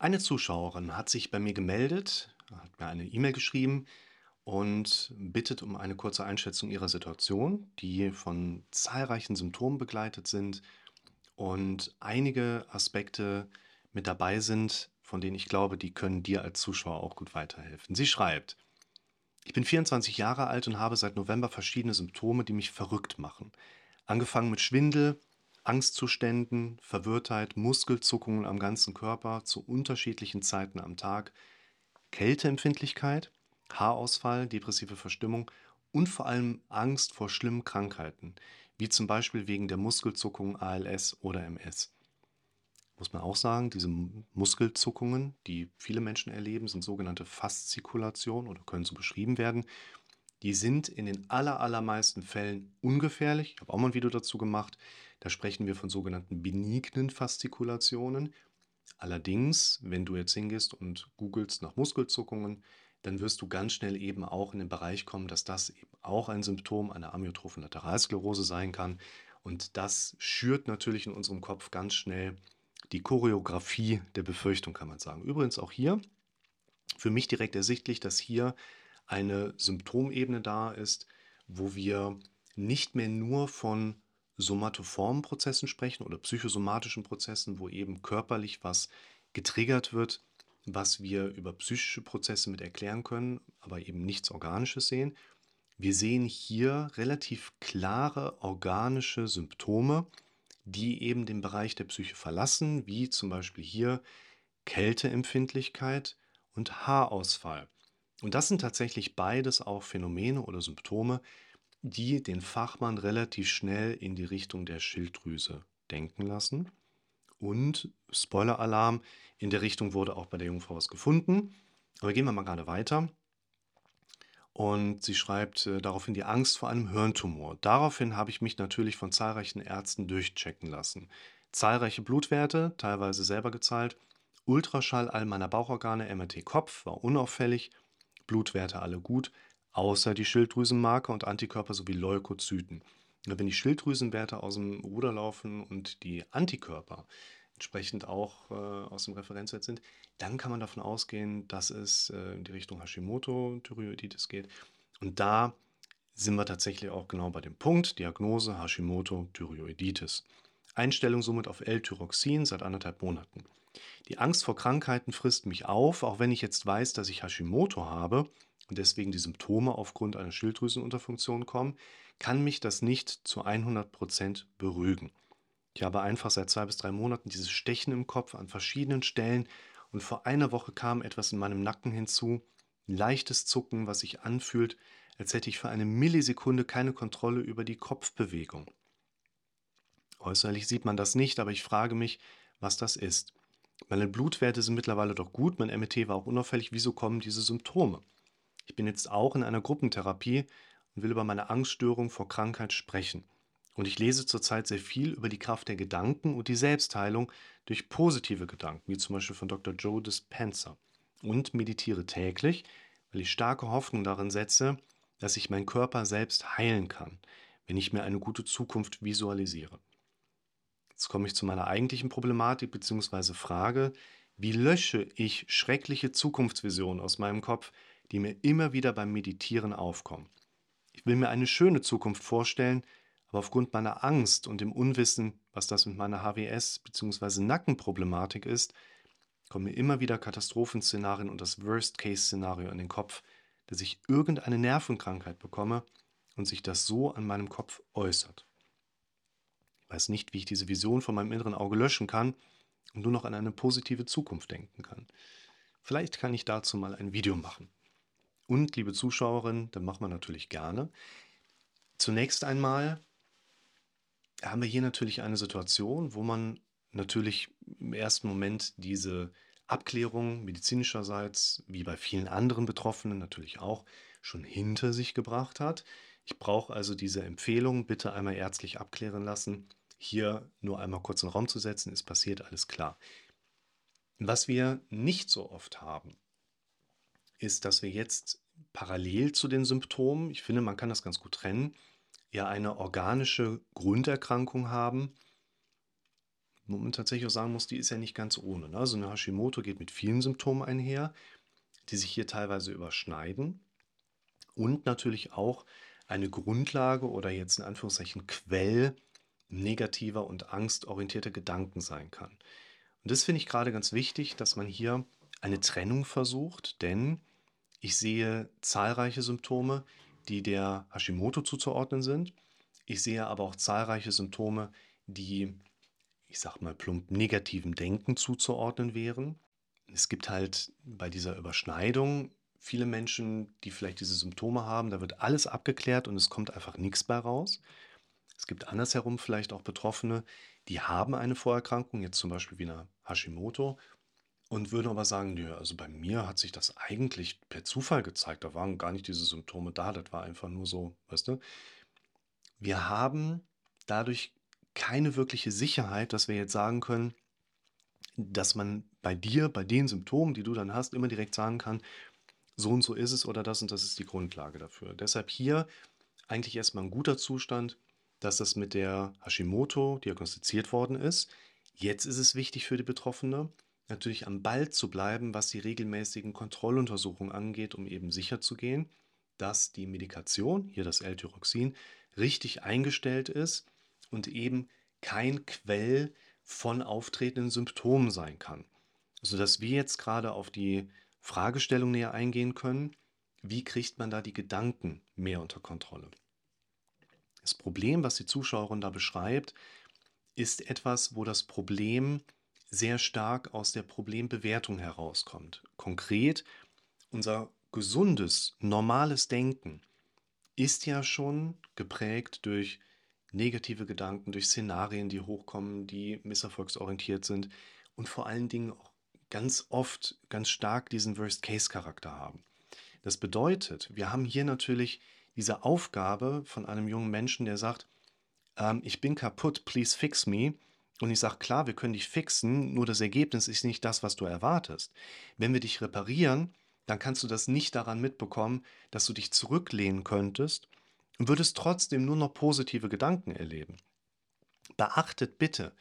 Eine Zuschauerin hat sich bei mir gemeldet, hat mir eine E-Mail geschrieben und bittet um eine kurze Einschätzung ihrer Situation, die von zahlreichen Symptomen begleitet sind und einige Aspekte mit dabei sind, von denen ich glaube, die können dir als Zuschauer auch gut weiterhelfen. Sie schreibt, ich bin 24 Jahre alt und habe seit November verschiedene Symptome, die mich verrückt machen. Angefangen mit Schwindel, Angstzuständen, Verwirrtheit, Muskelzuckungen am ganzen Körper zu unterschiedlichen Zeiten am Tag, Kälteempfindlichkeit, Haarausfall, depressive Verstimmung und vor allem Angst vor schlimmen Krankheiten, wie zum Beispiel wegen der Muskelzuckung ALS oder MS. Muss man auch sagen, diese Muskelzuckungen, die viele Menschen erleben, sind sogenannte Faszikulationen oder können so beschrieben werden. Die sind in den allermeisten Fällen ungefährlich. Ich habe auch mal ein Video dazu gemacht. Da sprechen wir von sogenannten benignen Faszikulationen. Allerdings, wenn du jetzt hingehst und googelst nach Muskelzuckungen, dann wirst du ganz schnell eben auch in den Bereich kommen, dass das eben auch ein Symptom einer amyotrophen Lateralsklerose sein kann. Und das schürt natürlich in unserem Kopf ganz schnell die Choreografie der Befürchtung, kann man sagen. Übrigens auch hier für mich direkt ersichtlich, dass hier eine Symptomebene da ist, wo wir nicht mehr nur von somatoformen Prozessen sprechen oder psychosomatischen Prozessen, wo eben körperlich was getriggert wird, was wir über psychische Prozesse mit erklären können, aber eben nichts Organisches sehen. Wir sehen hier relativ klare organische Symptome, die eben den Bereich der Psyche verlassen, wie zum Beispiel hier Kälteempfindlichkeit und Haarausfall. Und das sind tatsächlich beides auch Phänomene oder Symptome, die den Fachmann relativ schnell in die Richtung der Schilddrüse denken lassen. Und Spoiler-Alarm, in der Richtung wurde auch bei der Jungfrau was gefunden. Aber gehen wir mal gerade weiter. Und sie schreibt äh, daraufhin die Angst vor einem Hirntumor. Daraufhin habe ich mich natürlich von zahlreichen Ärzten durchchecken lassen. Zahlreiche Blutwerte, teilweise selber gezahlt. Ultraschall all meiner Bauchorgane, MRT Kopf war unauffällig. Blutwerte alle gut außer die Schilddrüsenmarker und Antikörper sowie Leukozyten. Wenn die Schilddrüsenwerte aus dem Ruder laufen und die Antikörper entsprechend auch äh, aus dem Referenzwert sind, dann kann man davon ausgehen, dass es äh, in die Richtung Hashimoto-Thyreoiditis geht. Und da sind wir tatsächlich auch genau bei dem Punkt, Diagnose Hashimoto-Thyreoiditis. Einstellung somit auf L-Tyroxin seit anderthalb Monaten. Die Angst vor Krankheiten frisst mich auf, auch wenn ich jetzt weiß, dass ich Hashimoto habe und deswegen die Symptome aufgrund einer Schilddrüsenunterfunktion kommen, kann mich das nicht zu 100% beruhigen. Ich habe einfach seit zwei bis drei Monaten dieses Stechen im Kopf an verschiedenen Stellen und vor einer Woche kam etwas in meinem Nacken hinzu, ein leichtes Zucken, was sich anfühlt, als hätte ich für eine Millisekunde keine Kontrolle über die Kopfbewegung. Äußerlich sieht man das nicht, aber ich frage mich, was das ist. Meine Blutwerte sind mittlerweile doch gut, mein MRT war auch unauffällig, wieso kommen diese Symptome? Ich bin jetzt auch in einer Gruppentherapie und will über meine Angststörung vor Krankheit sprechen. Und ich lese zurzeit sehr viel über die Kraft der Gedanken und die Selbstheilung durch positive Gedanken, wie zum Beispiel von Dr. Joe Dispenza. Und meditiere täglich, weil ich starke Hoffnung darin setze, dass ich meinen Körper selbst heilen kann, wenn ich mir eine gute Zukunft visualisiere. Jetzt komme ich zu meiner eigentlichen Problematik bzw. Frage, wie lösche ich schreckliche Zukunftsvisionen aus meinem Kopf, die mir immer wieder beim Meditieren aufkommen. Ich will mir eine schöne Zukunft vorstellen, aber aufgrund meiner Angst und dem Unwissen, was das mit meiner HWS bzw. Nackenproblematik ist, kommen mir immer wieder Katastrophenszenarien und das Worst-Case-Szenario in den Kopf, dass ich irgendeine Nervenkrankheit bekomme und sich das so an meinem Kopf äußert. Weiß nicht, wie ich diese Vision von meinem inneren Auge löschen kann und nur noch an eine positive Zukunft denken kann. Vielleicht kann ich dazu mal ein Video machen. Und liebe Zuschauerin, dann machen wir natürlich gerne. Zunächst einmal haben wir hier natürlich eine Situation, wo man natürlich im ersten Moment diese Abklärung medizinischerseits, wie bei vielen anderen Betroffenen natürlich auch, schon hinter sich gebracht hat. Ich brauche also diese Empfehlung, bitte einmal ärztlich abklären lassen. Hier nur einmal kurz in den Raum zu setzen, ist passiert, alles klar. Was wir nicht so oft haben, ist, dass wir jetzt parallel zu den Symptomen, ich finde, man kann das ganz gut trennen, ja eine organische Grunderkrankung haben, wo man tatsächlich auch sagen muss, die ist ja nicht ganz ohne. Ne? Also eine Hashimoto geht mit vielen Symptomen einher, die sich hier teilweise überschneiden und natürlich auch eine Grundlage oder jetzt in Anführungszeichen Quell negativer und angstorientierter Gedanken sein kann. Und das finde ich gerade ganz wichtig, dass man hier eine Trennung versucht, denn ich sehe zahlreiche Symptome, die der Hashimoto zuzuordnen sind. Ich sehe aber auch zahlreiche Symptome, die, ich sag mal, plump negativen Denken zuzuordnen wären. Es gibt halt bei dieser Überschneidung viele Menschen, die vielleicht diese Symptome haben, da wird alles abgeklärt und es kommt einfach nichts bei raus. Es gibt andersherum vielleicht auch Betroffene, die haben eine Vorerkrankung, jetzt zum Beispiel wie eine Hashimoto, und würden aber sagen, nö, also bei mir hat sich das eigentlich per Zufall gezeigt. Da waren gar nicht diese Symptome da, das war einfach nur so, weißt du. Wir haben dadurch keine wirkliche Sicherheit, dass wir jetzt sagen können, dass man bei dir, bei den Symptomen, die du dann hast, immer direkt sagen kann, so und so ist es oder das und das ist die Grundlage dafür. Deshalb hier eigentlich erstmal ein guter Zustand, dass das mit der Hashimoto diagnostiziert worden ist. Jetzt ist es wichtig für die Betroffene, natürlich am Ball zu bleiben, was die regelmäßigen Kontrolluntersuchungen angeht, um eben sicherzugehen, dass die Medikation, hier das L-Tyroxin, richtig eingestellt ist und eben kein Quell von auftretenden Symptomen sein kann. Sodass wir jetzt gerade auf die Fragestellung näher eingehen können, wie kriegt man da die Gedanken mehr unter Kontrolle. Das Problem, was die Zuschauerin da beschreibt, ist etwas, wo das Problem sehr stark aus der Problembewertung herauskommt. Konkret, unser gesundes, normales Denken ist ja schon geprägt durch negative Gedanken, durch Szenarien, die hochkommen, die misserfolgsorientiert sind und vor allen Dingen auch ganz oft ganz stark diesen Worst-Case-Charakter haben. Das bedeutet, wir haben hier natürlich diese Aufgabe von einem jungen Menschen, der sagt, ähm, ich bin kaputt, please fix me. Und ich sage, klar, wir können dich fixen, nur das Ergebnis ist nicht das, was du erwartest. Wenn wir dich reparieren, dann kannst du das nicht daran mitbekommen, dass du dich zurücklehnen könntest und würdest trotzdem nur noch positive Gedanken erleben. Beachtet bitte,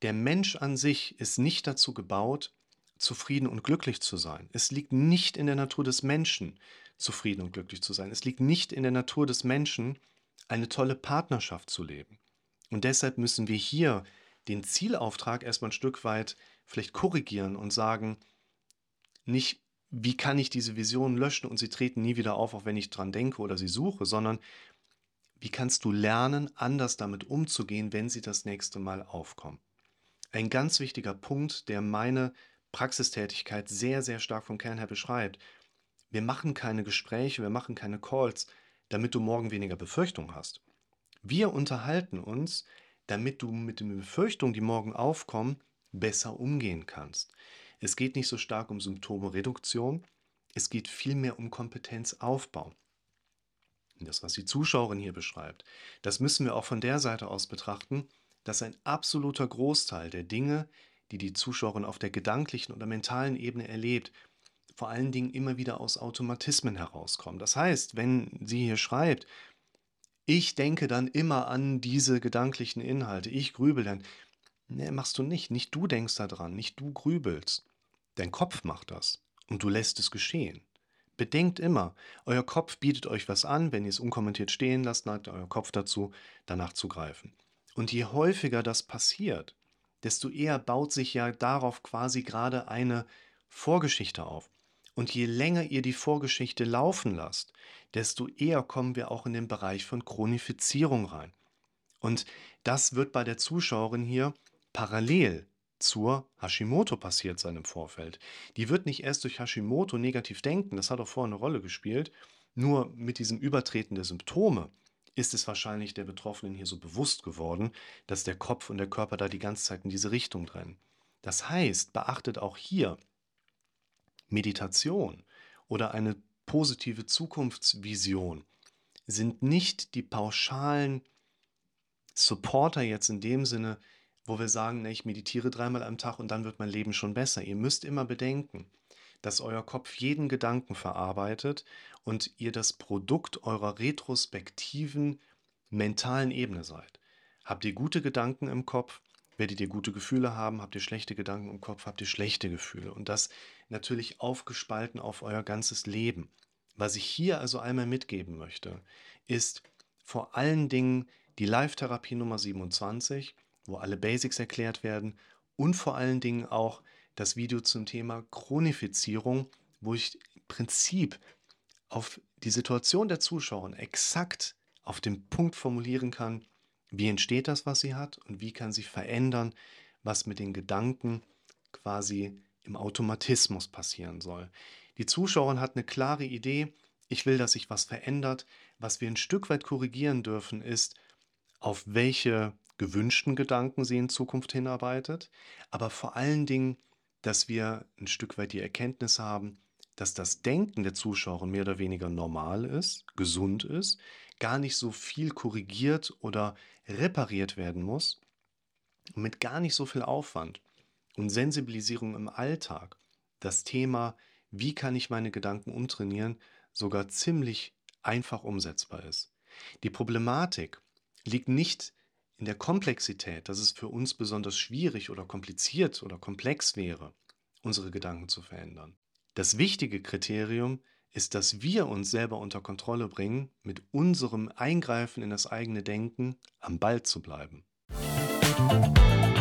der Mensch an sich ist nicht dazu gebaut, zufrieden und glücklich zu sein. Es liegt nicht in der Natur des Menschen, zufrieden und glücklich zu sein. Es liegt nicht in der Natur des Menschen, eine tolle Partnerschaft zu leben. Und deshalb müssen wir hier den Zielauftrag erstmal ein Stück weit vielleicht korrigieren und sagen, nicht, wie kann ich diese Visionen löschen und sie treten nie wieder auf, auch wenn ich dran denke oder sie suche, sondern wie kannst du lernen, anders damit umzugehen, wenn sie das nächste Mal aufkommen. Ein ganz wichtiger Punkt, der meine Praxistätigkeit sehr, sehr stark vom Kern her beschreibt. Wir machen keine Gespräche, wir machen keine Calls, damit du morgen weniger Befürchtung hast. Wir unterhalten uns, damit du mit den Befürchtungen, die morgen aufkommen, besser umgehen kannst. Es geht nicht so stark um Symptome-Reduktion, es geht vielmehr um Kompetenzaufbau. Das, was die Zuschauerin hier beschreibt, das müssen wir auch von der Seite aus betrachten, dass ein absoluter Großteil der Dinge, die die Zuschauerin auf der gedanklichen oder mentalen Ebene erlebt, vor allen Dingen immer wieder aus Automatismen herauskommen. Das heißt, wenn sie hier schreibt, ich denke dann immer an diese gedanklichen Inhalte, ich grübel dann. Nee, machst du nicht. Nicht du denkst daran, nicht du grübelst. Dein Kopf macht das und du lässt es geschehen. Bedenkt immer, euer Kopf bietet euch was an, wenn ihr es unkommentiert stehen lasst, neigt euer Kopf dazu, danach zu greifen. Und je häufiger das passiert, desto eher baut sich ja darauf quasi gerade eine Vorgeschichte auf. Und je länger ihr die Vorgeschichte laufen lasst, desto eher kommen wir auch in den Bereich von Chronifizierung rein. Und das wird bei der Zuschauerin hier parallel zur Hashimoto passiert sein im Vorfeld. Die wird nicht erst durch Hashimoto negativ denken, das hat auch vorher eine Rolle gespielt, nur mit diesem Übertreten der Symptome ist es wahrscheinlich der Betroffenen hier so bewusst geworden, dass der Kopf und der Körper da die ganze Zeit in diese Richtung rennen. Das heißt, beachtet auch hier, Meditation oder eine positive Zukunftsvision sind nicht die pauschalen Supporter jetzt in dem Sinne, wo wir sagen, na, ich meditiere dreimal am Tag und dann wird mein Leben schon besser. Ihr müsst immer bedenken, dass euer Kopf jeden Gedanken verarbeitet und ihr das Produkt eurer retrospektiven mentalen Ebene seid. Habt ihr gute Gedanken im Kopf, werdet ihr gute Gefühle haben, habt ihr schlechte Gedanken im Kopf, habt ihr schlechte Gefühle. Und das natürlich aufgespalten auf euer ganzes Leben. Was ich hier also einmal mitgeben möchte, ist vor allen Dingen die Live-Therapie Nummer 27, wo alle Basics erklärt werden und vor allen Dingen auch das Video zum Thema Chronifizierung, wo ich im Prinzip auf die Situation der Zuschauer exakt auf den Punkt formulieren kann, wie entsteht das, was sie hat und wie kann sie verändern, was mit den Gedanken quasi im Automatismus passieren soll. Die Zuschauerin hat eine klare Idee, ich will, dass sich was verändert. Was wir ein Stück weit korrigieren dürfen, ist, auf welche gewünschten Gedanken sie in Zukunft hinarbeitet, aber vor allen Dingen, dass wir ein Stück weit die Erkenntnis haben, dass das Denken der Zuschauerin mehr oder weniger normal ist, gesund ist, gar nicht so viel korrigiert oder repariert werden muss mit gar nicht so viel Aufwand und Sensibilisierung im Alltag das Thema, wie kann ich meine Gedanken umtrainieren, sogar ziemlich einfach umsetzbar ist. Die Problematik liegt nicht in der Komplexität, dass es für uns besonders schwierig oder kompliziert oder komplex wäre, unsere Gedanken zu verändern. Das wichtige Kriterium ist, dass wir uns selber unter Kontrolle bringen, mit unserem Eingreifen in das eigene Denken am Ball zu bleiben. Musik